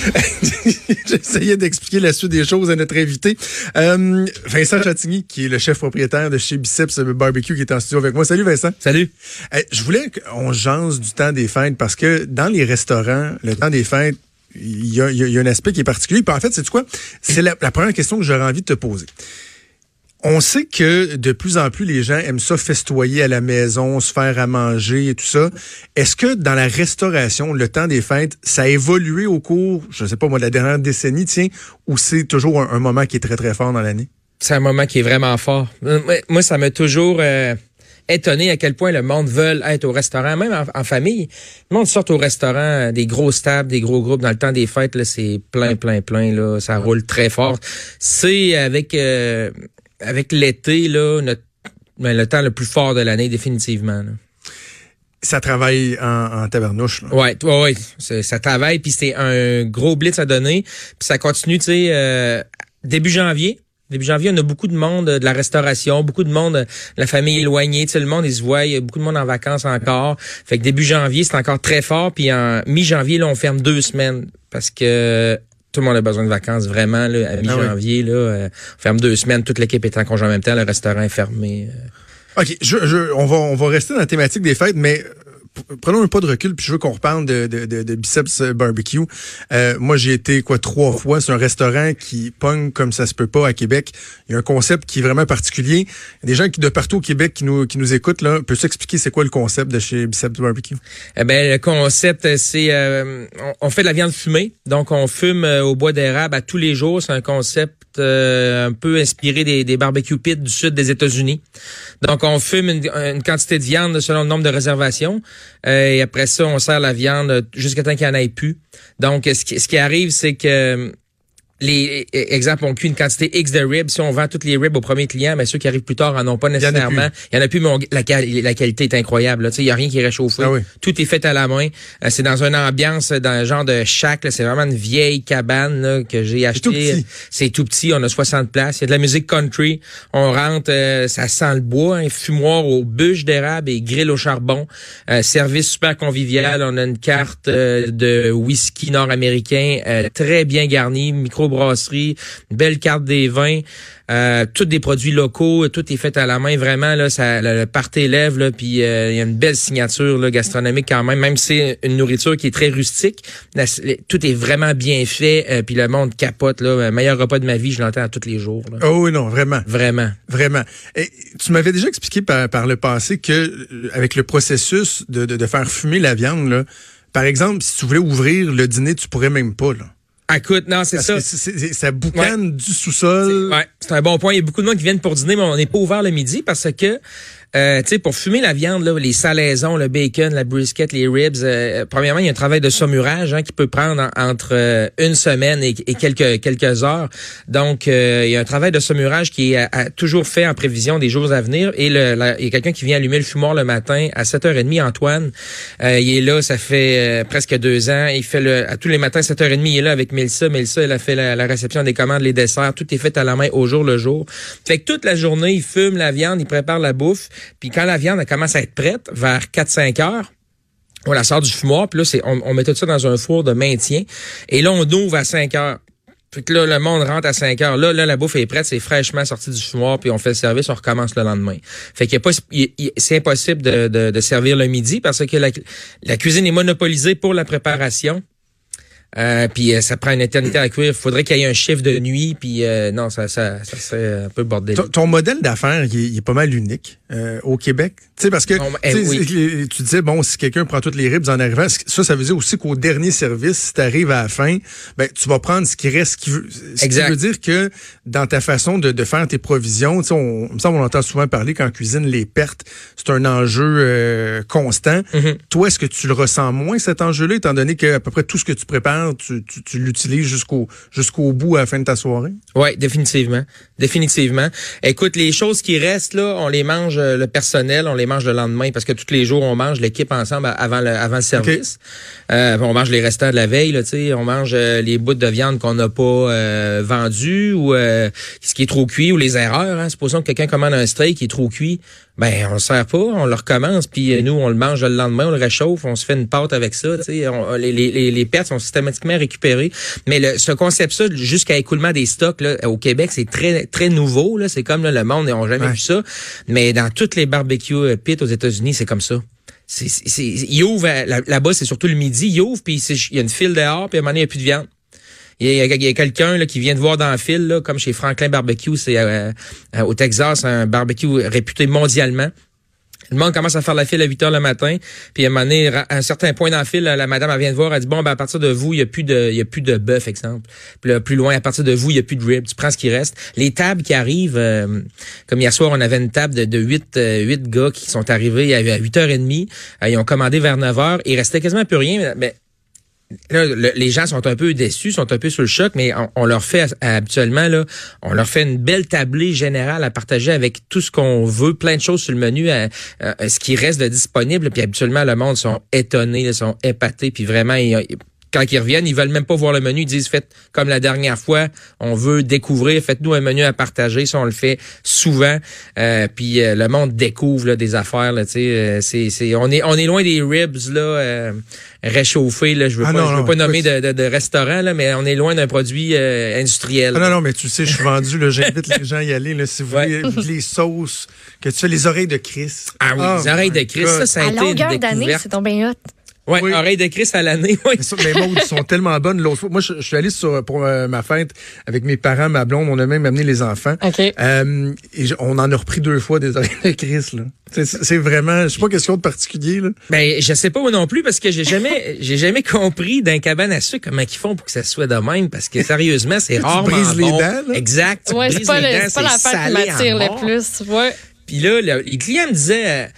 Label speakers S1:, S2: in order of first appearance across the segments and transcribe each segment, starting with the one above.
S1: J'essayais d'expliquer la suite des choses à notre invité. Euh, Vincent Chatigny, qui est le chef propriétaire de chez Biceps Barbecue, qui est en studio avec moi. Salut Vincent.
S2: Salut.
S1: Euh, je voulais qu'on jase du temps des fêtes parce que dans les restaurants, le temps des fêtes, il y a, y a, un aspect qui est particulier. Puis en fait, c'est quoi? C'est la, la première question que j'aurais envie de te poser. On sait que de plus en plus les gens aiment ça festoyer à la maison, se faire à manger et tout ça. Est-ce que dans la restauration, le temps des fêtes, ça a évolué au cours, je ne sais pas moi, de la dernière décennie, tiens, ou c'est toujours un, moment qui est très très fort dans l'année?
S2: C'est un moment qui est vraiment fort. Euh, moi, ça m'a toujours euh, étonné à quel point le monde veut être au restaurant, même en, famille. Le monde sort au restaurant, euh, des grosses tables, des gros groupes. Dans le temps des fêtes, là, c'est plein, plein, plein. Là, ça roule très fort. C'est avec avec l'été, là, notre, ben, le temps le plus fort de l'année, définitivement.
S1: Ça travaille en, en tabernouche.
S2: Là. Ouais, ouais, ouais. Ça travaille, puis c'est un gros blitz à donner. Puis ça continue, tu sais, euh, début janvier. Début janvier, on a beaucoup de monde de la restauration, beaucoup de monde de la famille éloignée. Tu sais, le monde, ils se voient, il y a beaucoup de monde en vacances encore. Fait que début janvier, c'est encore très fort. Puis en mi-janvier, là, on ferme deux semaines parce que tout le monde a besoin de vacances, vraiment, là, à ah mi-janvier. là, euh, on ferme deux semaines, toute l'équipe est en congé en même temps, le restaurant est fermé.
S1: Euh. OK, je, je, on, va, on va rester dans la thématique des fêtes, mais prenons un pas de recul, puis je veux qu'on reparle de, de, de, Biceps Barbecue. Euh, moi, j'ai été quoi trois fois. C'est un restaurant qui pogne comme ça se peut pas à Québec. Il y a un concept qui est vraiment particulier. Il y a des gens qui de partout au Québec qui nous qui nous écoutent là. Peux-tu expliquer c'est quoi le concept de chez Biceps Barbecue?
S2: Eh ben le concept c'est euh, on, fait de la viande fumée. Donc on fume euh, au bois d'érable à tous les jours. C'est un concept un peu inspiré des, des barbecues pits du sud des États-Unis. Donc on fume une, une quantité de viande selon le nombre de réservations. Euh, et après ça, on sert la viande jusqu'à temps qu'il n'y en ait plus. Donc, ce qui, ce qui arrive, c'est que les exemple, on cuit une quantité X de ribs. Si on vend toutes les ribs au premier client, mais ceux qui arrivent plus tard en ont pas nécessairement. Il y en a plus, mais la, la, qualité est incroyable. Il y a rien qui est réchauffé. Ah Tout est fait à la main. Euh, c'est dans une ambiance, dans un genre de shack. C'est vraiment une vieille cabane là, que j'ai acheté. C'est tout, petit. On a 60 places. Il y a de la musique country. On rentre, euh, ça sent le bois, un fumoir aux bûches d'érable et grill au charbon. Euh, service super convivial. On a une carte de whisky nord-américain très bien garnie, micro brasserie, une belle carte des vins, euh, tous des produits locaux, tout est fait à la main vraiment là, ça le, party lève là, puis euh, il y a une belle signature là, gastronomique quand même, même si c'est une nourriture qui est très rustique, tout est vraiment bien fait, euh, puis le monde capote là, meilleur repas de ma vie, je l'entends tous les jours.
S1: Oh oui non, vraiment.
S2: Vraiment.
S1: Vraiment. Et tu m'avais déjà expliqué par, par le passé que euh, avec le processus de, de, de faire fumer la viande là, par exemple, si tu voulais ouvrir le dîner, tu pourrais même pas là.
S2: Écoute, non, c'est ça.
S1: ça boucane du sous-sol.
S2: Ouais, c'est un bon point. Il y a beaucoup de monde qui viennent pour dîner, mais on n'est pas ouvert le midi parce que euh, tu sais, pour fumer la viande, là, les salaisons, le bacon, la brisket, les ribs, euh, premièrement, il y a un travail de saumurage hein, qui peut prendre entre euh, une semaine et, quelques quelques heures. Donc, il y a un travail de saumurage qui est toujours fait en prévision des jours à venir. Et le, il y a quelqu'un qui vient allumer le fumoir le matin à 7h30, Antoine. il est là, ça fait presque deux ans. Il fait le à tous les matins 7h30, il est là avec Melissa. Melissa, elle a fait la, la, réception des commandes, les desserts. Tout est fait à la main au jour le jour. Fait que toute la journée, il fume la viande, il prépare la bouffe. Puis quand la viande commence à être prête, vers 4-5 heures, on la sort du fumoir, puis là, c'est, on, met tout ça dans un four de maintien. Et là, on ouvre à 5 heures. Puis là, le monde rentre à 5 heures. Là, là, la bouffe est prête, c'est fraîchement sorti du fumoir, puis on fait le service, on recommence le lendemain. Fait qu'il c'est impossible de, de, servir le midi parce que la, la cuisine est monopolisée pour la préparation. Euh, puis euh, ça prend une éternité à cuire. Il faudrait qu'il y ait un chiffre de nuit. Puis euh, non, ça, ça, ça serait un peu bordélique.
S1: Ton, modèle d'affaires, il, est pas mal unique au Québec. Tu sais, parce que eh tu disais, bon, si quelqu'un prend toutes les ribs en arrivant, ça, ça veut dire aussi qu'au dernier service, si tu arrives à la fin, ben, tu vas prendre ce qui reste. Ce qui veut, ce qui veut dire que dans ta façon de, de faire tes provisions, tu sais, on, on, on entend souvent parler qu'en cuisine, les pertes, c'est un enjeu constant. Mm-hmm. Toi, est-ce que tu le ressens moins, cet enjeu-là, étant donné que à peu près tout ce que tu prépares tu, tu, tu l'utilises jusqu'au jusqu'au bout à la fin de ta soirée?
S2: Oui, définitivement. Définitivement. Écoute, les choses qui restent, là, on les mange, euh, le personnel, on les mange le lendemain parce que tous les jours, on mange l'équipe ensemble avant le, avant le service. Euh, on mange les restants de la veille, là, on mange euh, les bouts de viande qu'on n'a pas euh, ou ce qui est trop cuit ou les erreurs. Hein. Supposons que quelqu'un commande un steak qui est trop cuit ben on le sert pas, on le recommence, puis euh, nous on le mange le lendemain, on le réchauffe, on se fait une pâte avec ça. On, les, les, les pertes sont systématiquement récupérées. Mais le, ce concept-là, jusqu'à écoulement des stocks là, au Québec, c'est très très nouveau. Là, c'est comme le monde n'a jamais vu ça. Mais dans toutes les barbecues euh, pit aux États-Unis, c'est comme ça. C'est, c'est, il ouvre là-bas, c'est surtout le midi, il ouvre, puis il y a une file dehors, puis à un moment donné, il n'y a plus de viande. Il y a, quelqu'un qui vient de voir dans le fil, là, comme chez Franklin Barbecue, c'est euh, euh, au Texas, un barbecue réputé mondialement. Le monde commence à faire la file à 8 heures le matin, puis à un moment donné, à un certain point dans la file, la madame vient de voir, elle dit bon ben à partir de vous, il y a plus de il y a plus de bœuf exemple. Puis là, plus loin à partir de vous, il y a plus de ribs, tu prends ce qui reste. Les tables qui arrivent euh, comme hier soir, on avait une table de, de 8 8 gars qui sont arrivés à 8h30, ils ont commandé vers 9h, il restait quasiment plus rien mais Là, les gens sont un peu déçus, sont un peu sur le choc, mais on, leur fait habituellement là, on leur fait une belle tablée générale à partager avec tout ce qu'on veut, plein de choses sur le menu, à, ce qui reste de disponible. Puis habituellement, le monde sont étonnés, ils sont épatés, puis vraiment, quand ils reviennent, ils veulent même pas voir le menu. Ils disent, faites comme la dernière fois, on veut découvrir, faites-nous un menu à partager. Ça, on le fait souvent. Euh, puis euh, le monde découvre là, des affaires. Là, euh, c'est, c'est, on, est, on est loin des ribs là, euh, réchauffés. Là. Je veux ah pas, je veux pas nommer de, de, de, restaurant, là, mais on est loin d'un produit industriel.
S1: Ah non, non, mais tu sais, je suis vendu. J'invite les gens à y aller. Là, si vous voulez les sauces, que tu fais les oreilles de Chris.
S2: Ah oui, les oreilles de Chris, ça, ça a
S3: à
S2: été
S3: longueur d'année, c'est tombé hot.
S2: Ouais, oui. oreille de Chris à l'année. Oui.
S1: Mais, mais ils sont tellement bonnes. L'autre fois, moi, je, suis allé sur, pour euh, ma fête avec mes parents, ma blonde. On a même amené les enfants.
S3: Okay.
S1: Euh, et on en a repris deux fois des oreilles de Chris. Là. C'est, vraiment, je sais pas question de particulier. Là.
S2: Ben, je sais pas moi non plus parce que j'ai jamais, j'ai jamais compris d'un cabane à sucre comment ils font pour que ça soit de même parce que sérieusement, c'est rarement
S1: tu brises
S2: bon.
S1: les dents. Là?
S2: Exact.
S3: Ouais, c'est pas, le, pas l'affaire qui m'attire le plus. Ouais.
S2: Puis là, les clients me disaient.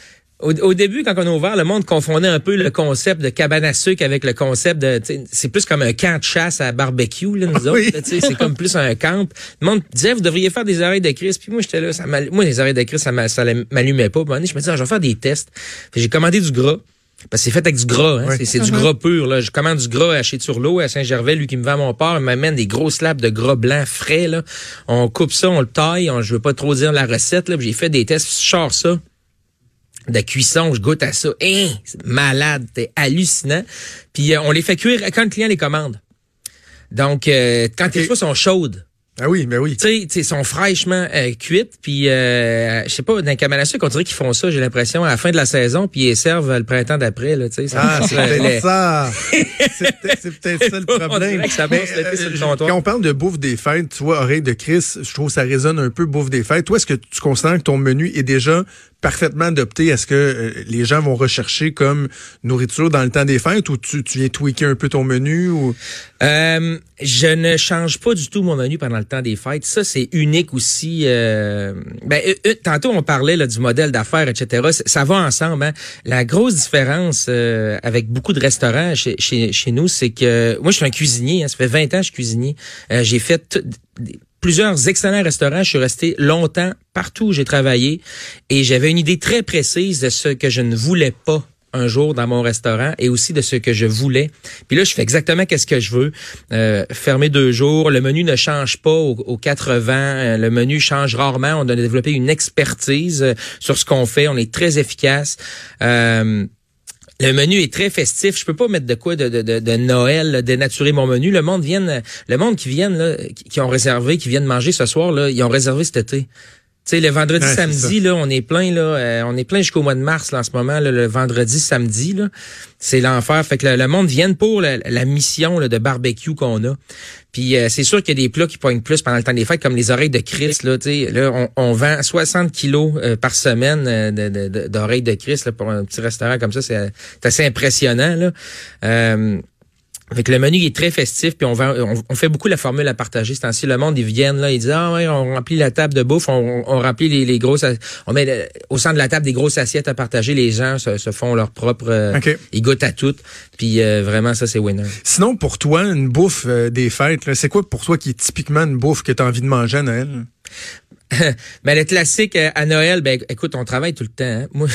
S2: Euh, au, début, quand on a ouvert, le monde confondait un peu le concept de cabane à sucre avec le concept de, c'est plus comme un camp de chasse à barbecue, là, nous autres, c'est comme plus un camp. Le monde disait, vous devriez faire des oreilles de Christ. Puis moi, j'étais là, ça moi, les oreilles de Christ, ça m'allumait pas. Puis, je me disais, ah, je vais faire des tests. J'ai commandé du gras. Parce que c'est fait avec du gras, hein? c'est du uh-huh. gras pur. Là. Je commande du gras à chez Turlot, à Saint-Gervais, lui qui me vend mon porc, il m'amène des gros slabs de gras blanc frais. Là. On coupe ça, on le taille, on, je veux pas trop dire la recette. Là, j'ai fait des tests, je sors ça de cuisson, je goûte à ça. Hein, c'est malade, c'est hallucinant. Puis euh, on les fait cuire quand le client les commande. Donc, euh, quand les fois sont chaudes,
S1: ah oui, mais oui.
S2: Tu sais, sont fraîchement euh, cuites, puis euh, je sais pas, dans le cabane on dirait qu'ils font ça, j'ai l'impression, à la fin de la saison, puis ils servent le printemps d'après, là, tu sais.
S1: Ah, c'est peut-être ça. c'est peut-être ça le problème.
S2: ça mais,
S1: euh, quand on parle de bouffe des fêtes, tu vois, oreille de Chris, je trouve que ça résonne un peu bouffe des fêtes. Toi, est-ce que tu considères que ton menu est déjà parfaitement adopté à ce que euh, les gens vont rechercher comme nourriture dans le temps des fêtes ou tu, tu viens tweaker un peu ton menu ou?
S2: Euh, je ne change pas du tout mon menu pendant le temps des fêtes. Ça, c'est unique aussi. Euh, ben, tantôt, on parlait là, du modèle d'affaires, etc. Ça, va ensemble. Hein. La grosse différence avec beaucoup de restaurants chez, chez, chez nous, c'est que moi, je suis un cuisinier. Hein, ça fait 20 ans que je suis cuisinier. j'ai fait plusieurs excellents restaurants. Je suis resté longtemps partout où j'ai travaillé et j'avais une idée très précise de ce que je ne voulais pas un jour dans mon restaurant et aussi de ce que je voulais. Puis là, je fais exactement qu'est-ce que je veux. Euh, fermer deux jours. Le menu ne change pas aux, 80. Euh, le menu change rarement. On a développé une expertise euh, sur ce qu'on fait. On est très efficace. Euh, le menu est très festif. Je peux pas mettre de quoi de, de, de, Noël, dénaturer mon menu. Le monde vient, le monde qui viennent, là, qui ont réservé, qui viennent manger ce soir, là, ils ont réservé cet été. Sais, le vendredi, samedi, là, on est plein, là, euh, on est plein jusqu'au mois de mars, là, en ce moment, le vendredi, samedi, là. C'est l'enfer. Fait que le, monde vient pour la, mission là, de barbecue qu'on a. Puis euh, c'est sûr qu'il y a des plats qui poignent plus pendant le temps des fêtes, comme les oreilles de Christ. Là, là on, on vend 60 kilos euh, par semaine d'oreilles de, de, Christ là, pour un petit restaurant comme ça. C'est assez impressionnant. Là. Avec le menu est très festif, puis on, on, fait beaucoup la formule à partager. C'est ainsi le monde, ils viennent là, ils disent ah ouais, on remplit la table de bouffe, on, on remplit les, les, grosses, on met au centre de la table des grosses assiettes à partager. Les gens se, se font leur propre, euh, ils goûtent à tout. Puis euh, vraiment ça c'est winner.
S1: Sinon pour toi une bouffe euh, des fêtes, c'est quoi pour toi qui est typiquement une bouffe que tu as envie de manger à Noël?
S2: Mais le classique euh, à Noël, ben écoute, on travaille tout le temps. Hein. Moi...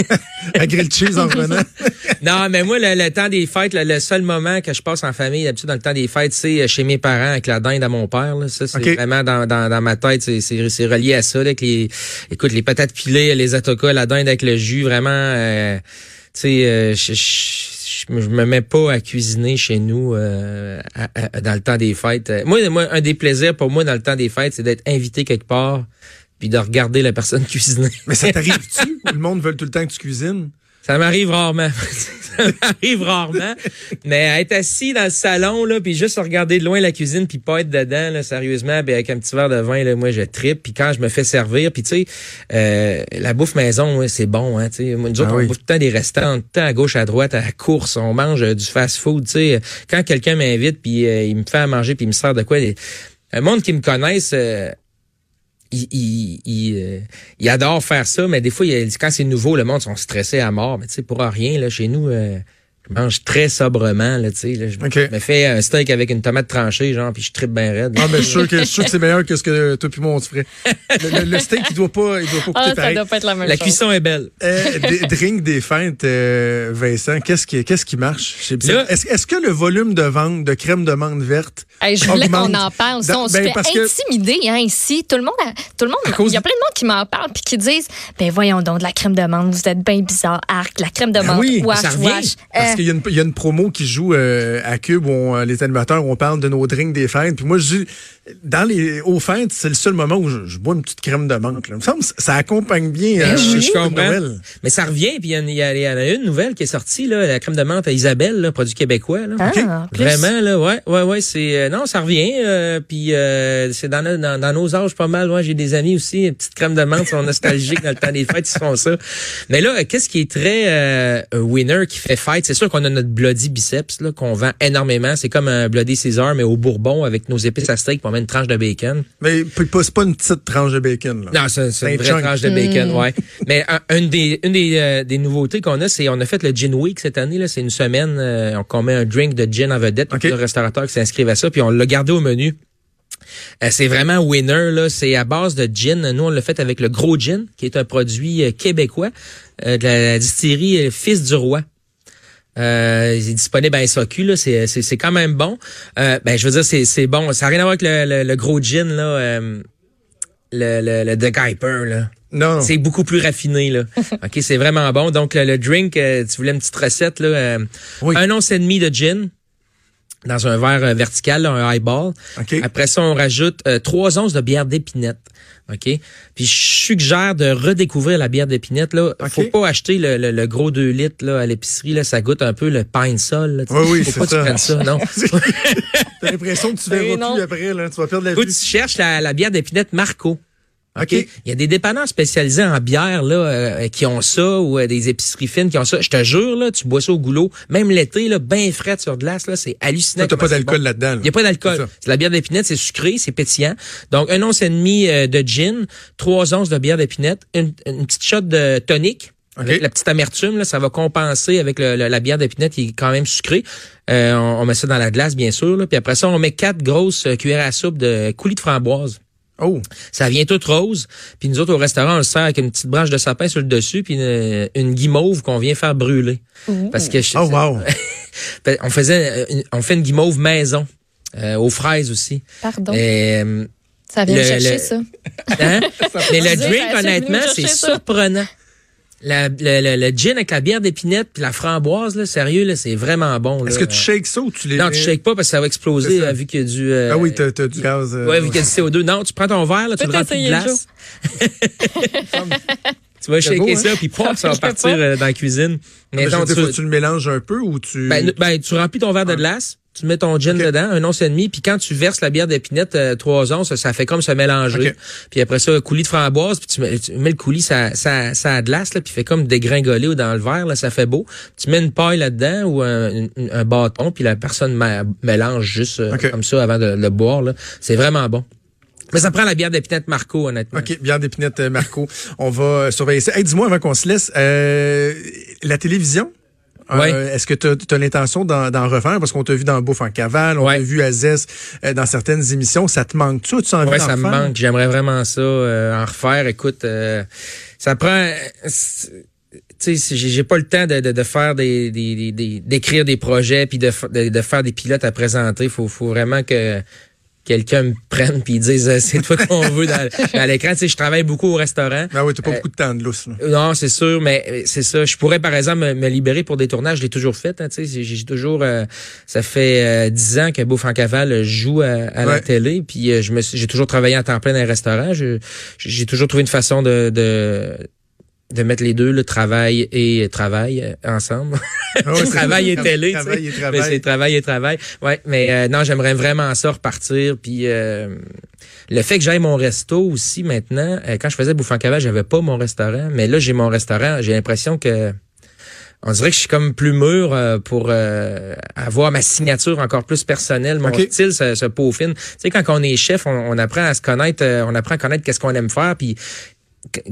S1: à grill cheese en revenant.
S2: non, mais moi, le, temps des fêtes, le, seul moment que je passe en famille, d'habitude dans le temps des fêtes, c'est euh, chez mes parents avec la dinde à mon père. Là. Ça, c'est vraiment dans, dans, dans, ma tête, c'est relié à ça. Là, avec les, écoute, les patates pilées, les atokas, la dinde avec le jus, vraiment, euh, tu sais, je me mets pas à cuisiner chez nous euh, dans le temps des fêtes. Moi, moi, un des plaisirs pour moi dans le temps des fêtes, c'est d'être invité quelque part puis de regarder la personne cuisiner.
S1: Mais ça t'arrive-tu? le monde veut tout le temps que tu cuisines?
S2: Ça m'arrive rarement. ça m'arrive rarement. Mais être assis dans le salon, là, puis juste regarder de loin la cuisine, puis pas être dedans, là, sérieusement, ben, avec un petit verre de vin, là, moi, je tripe. Puis quand je me fais servir, puis tu sais, euh, la bouffe maison, c'est bon. Hein, sais. nous autres, ah on bouffe tout le temps des restaurants, tout le temps à gauche, à droite, à la course. On mange euh, du fast-food. tu sais. Quand quelqu'un m'invite, puis euh, il me fait à manger, puis il me sert de quoi... Un monde qui me connaisse il, il, il, euh, il, adore faire ça, mais des fois, quand c'est nouveau, le monde sont stressés à mort. Mais tu sais, pour rien, là, chez nous, euh, je mange très sobrement, là, tu sais. Là, je me fais un steak avec une tomate tranchée, genre, puis je tripe bien raide.
S1: Ah, mais je suis sûr que, c'est meilleur que ce que toi puis moi, on se ferait. Le, steak, il doit pas, il doit pas coûter ah,
S3: ça Doit pas être la même
S2: la cuisson est belle.
S1: Euh, drink des fêtes, euh, Vincent, qu'est-ce qui, qu'est-ce qui marche? Est-ce est que le volume de vente de crème de menthe verte
S3: je voulais qu'on en parle. on se ben, fait intimider hein, ici. Tout le monde, tout le monde, il y a plein de monde qui m'en parle puis qui disent, ben voyons donc, de la crème de menthe, vous êtes bien bizarre, arc, la crème de ben menthe,
S1: oui, wash, wash. Parce qu'il y, a une promo qui joue euh, à Cube où les animateurs, on parle de nos drinks des fêtes. Puis moi, je dans les aux fêtes, c'est le seul moment où je, bois une petite crème de menthe. Là. Ça accompagne bien
S2: ben euh, je comprends. Mais ça revient, puis il y, y, en a une nouvelle qui est sortie, là, la crème de menthe à Isabelle, là, produit québécois. Là. Ah, Vraiment, là, ouais, ouais, ouais, c'est euh, non, ça revient. Euh, puis euh, c'est dans, dans, dans, nos âges pas mal. Ouais, j'ai des amis aussi, une petite crème de menthe, sont nostalgiques dans le temps des fêtes, ils font ça. Mais là, qu'est-ce qui est très winner qui fait fête? C'est sûr qu'on a notre bloody biceps là qu'on vend énormément. C'est comme un bloody Caesar, mais au Bourbon avec nos épices à une tranche de bacon.
S1: Mais c'est pas une petite tranche de bacon. Là.
S2: Non, c'est une vraie tranche de bacon, mm. ouais. Mais une des une des, euh, des nouveautés qu'on a, c'est on a fait le Gin Week cette année. là. C'est une semaine euh, on met un drink de gin en vedette. Okay. Le restaurateur qui s'inscrivent à ça, puis on l'a gardé au menu. Euh, c'est vraiment winner là, c'est à base de gin. Nous on l'a fait avec le Gros Gin, qui est un produit québécois de la distillerie Fils du Roi. Euh, il est disponible à SAQ, là, c'est, c'est, c'est quand même bon. Euh, ben, je veux dire, c'est, c'est bon. Ça n'a rien à voir avec le, le, gros gin, là, euh, le, le, le The Guyper, là.
S1: Non.
S2: C'est beaucoup plus raffiné, là. OK, c'est vraiment bon. Donc, le, drink, euh, tu voulais une petite recette, là. Euh, un once et demi de gin dans un verre vertical, un highball. Après ça, on rajoute trois onces de bière d'épinette. OK? Puis je suggère de redécouvrir la bière d'épinette. Là. Faut pas acheter le, le, gros 2 litres là, à l'épicerie. Là. Ça goûte un peu le pain sol.
S1: oui, oui,
S2: Faut pas
S1: ça.
S2: que tu prennes ça, non?
S1: T'as l'impression que tu verras plus après. Là. Tu vas perdre la
S2: vue. tu cherches la, la bière d'épinette Marco. OK? Il y a des dépanneurs spécialisés en bière là euh, qui ont ça ou euh, des épiceries fines qui ont ça. Je te jure là, tu bois ça au goulot, même l'été là, bien frais sur glace là, c'est hallucinant.
S1: T'as pas d'alcool là-dedans.
S2: Il y a pas d'alcool. C'est la bière d'épinette, c'est sucré, c'est pétillant. Donc un once et demi euh, de gin, trois onces de bière d'épinette, une, petite shot de tonique. Avec la petite amertume, là, ça va compenser avec le, la bière d'épinette qui est quand même sucrée. on, met ça dans la glace, bien sûr. Là, puis après ça, on met quatre grosses cuillères à soupe de coulis de framboise.
S1: Oh.
S2: Ça vient tout rose. Puis nous autres, au restaurant, on le sert avec une petite branche de sapin sur le dessus, puis une, guimauve qu'on vient faire brûler. Parce que
S1: oh, wow.
S2: On faisait, on fait une guimauve maison, euh, aux fraises aussi.
S3: Pardon. Euh, ça vient chercher ça.
S2: Hein? Mais le drink, honnêtement, c'est surprenant. La, le, le, gin avec la bière d'épinette puis la framboise, là, sérieux, là, c'est vraiment bon.
S1: Est-ce que tu shakes ça ou tu les
S2: Non, tu shakes pas parce que ça va exploser vu qu'il y a du.
S1: Euh, ah oui, t'as, as du gaz. Euh,
S2: ouais, vu qu'il y a du CO2. Non, tu prends ton verre, là, tu le remplis de glace. tu vas shaker hein? ça puis pop, ça va partir euh, dans la cuisine.
S1: Mais ah, tu... tu le mélanges un peu ou tu
S2: ben, ben tu remplis ton verre de glace Tu mets ton gin dedans, un once et demi, puis quand tu verses la bière d'épinette, euh, trois onces, ça, fait comme se mélanger. Puis après ça, un coulis de framboise, puis tu mets, le coulis, ça, ça, ça glace, là, puis fait comme dégringoler ou dans le verre, là, ça fait beau. Tu mets une paille là-dedans ou un, bâton, puis la personne mélange juste euh, comme ça avant de, le boire. C'est vraiment bon. Mais ça prend la bière d'épinette Marco, honnêtement.
S1: OK, bière d'épinette euh, Marco. On va surveiller ça. Hey, dis-moi avant qu'on se laisse, la télévision, euh, est-ce que tu as, l'intention d'en refaire? Parce qu'on t'a vu dans Bouffe en cavale, on t'a vu à Zest euh, dans certaines émissions. Ça te manque tu Tu
S2: envie ça me manque. J'aimerais vraiment ça, euh, en refaire. Écoute, ça prend... Tu sais, j'ai pas le temps de, de, faire des, d'écrire des, projets puis de, de, faire des pilotes à présenter. Faut, faut vraiment que quelqu'un me prenne puis dise euh, c'est toi qu'on veut dans, à l'écran. Tu sais, je travaille beaucoup au restaurant.
S1: Ah oui, t'as pas beaucoup de temps de lousse.
S2: Non, c'est sûr, mais euh, c'est ça. Je pourrais par exemple me, libérer pour des tournages. Je l'ai toujours fait. Hein, tu sais, j'ai toujours. Euh, ça fait dix ans que Bouffe en cavale joue à, la télé. Puis je me j'ai toujours travaillé en temps plein dans un restaurant. J'ai toujours trouvé une façon de, de de mettre les deux, le travail et travail euh, ensemble. Ah travail et télé. Travail et travail. c'est travail et travail. Ouais, mais euh, non, j'aimerais vraiment ça repartir. Puis euh, le fait que j'aille mon resto aussi maintenant, quand je faisais Bouffant Cavage, j'avais pas mon restaurant, mais là j'ai mon restaurant. J'ai l'impression que on dirait que je suis comme plus mûr pour avoir ma signature encore plus personnelle, mon style se, se peaufine. Tu sais, quand on est chef, on, on apprend à se connaître, on apprend à connaître qu'est-ce qu'on aime faire, puis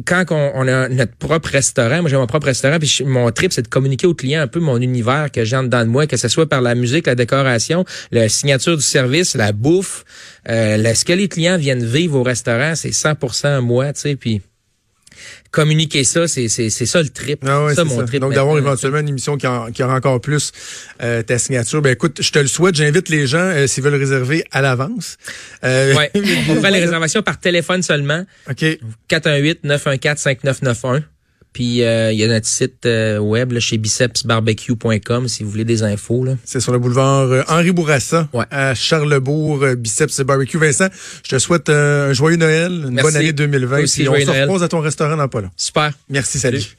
S2: quand on, a notre propre restaurant, moi j'ai mon propre restaurant, puis mon trip, c'est de communiquer aux clients un peu mon univers que j'ai dans de moi, que ce soit par la musique, la décoration, la signature du service, la bouffe, euh, ce que les clients viennent vivre au restaurant, c'est 100% moi, tu sais, puis communiquer ça, c'est ça le trip.
S1: Ah ça, mon trip. Donc, d'avoir éventuellement une émission qui, qui aura encore plus euh, ta signature. Ben écoute, je te le souhaite. J'invite les gens, euh, s'ils veulent réserver à l'avance.
S2: Euh, ouais. On fait les réservations par téléphone seulement.
S1: OK.
S2: 418-914-5991. Puis euh, il y a notre site euh, web là, chez bicepsbarbecue.com si vous voulez des infos.
S1: C'est sur le boulevard euh, Henri Bourassa à Charlebourg, Biceps Barbecue. Vincent, je te souhaite un joyeux Noël, une bonne année 2020. Aussi, on se repose à ton restaurant dans pas là.
S2: Super.
S1: Merci, salut.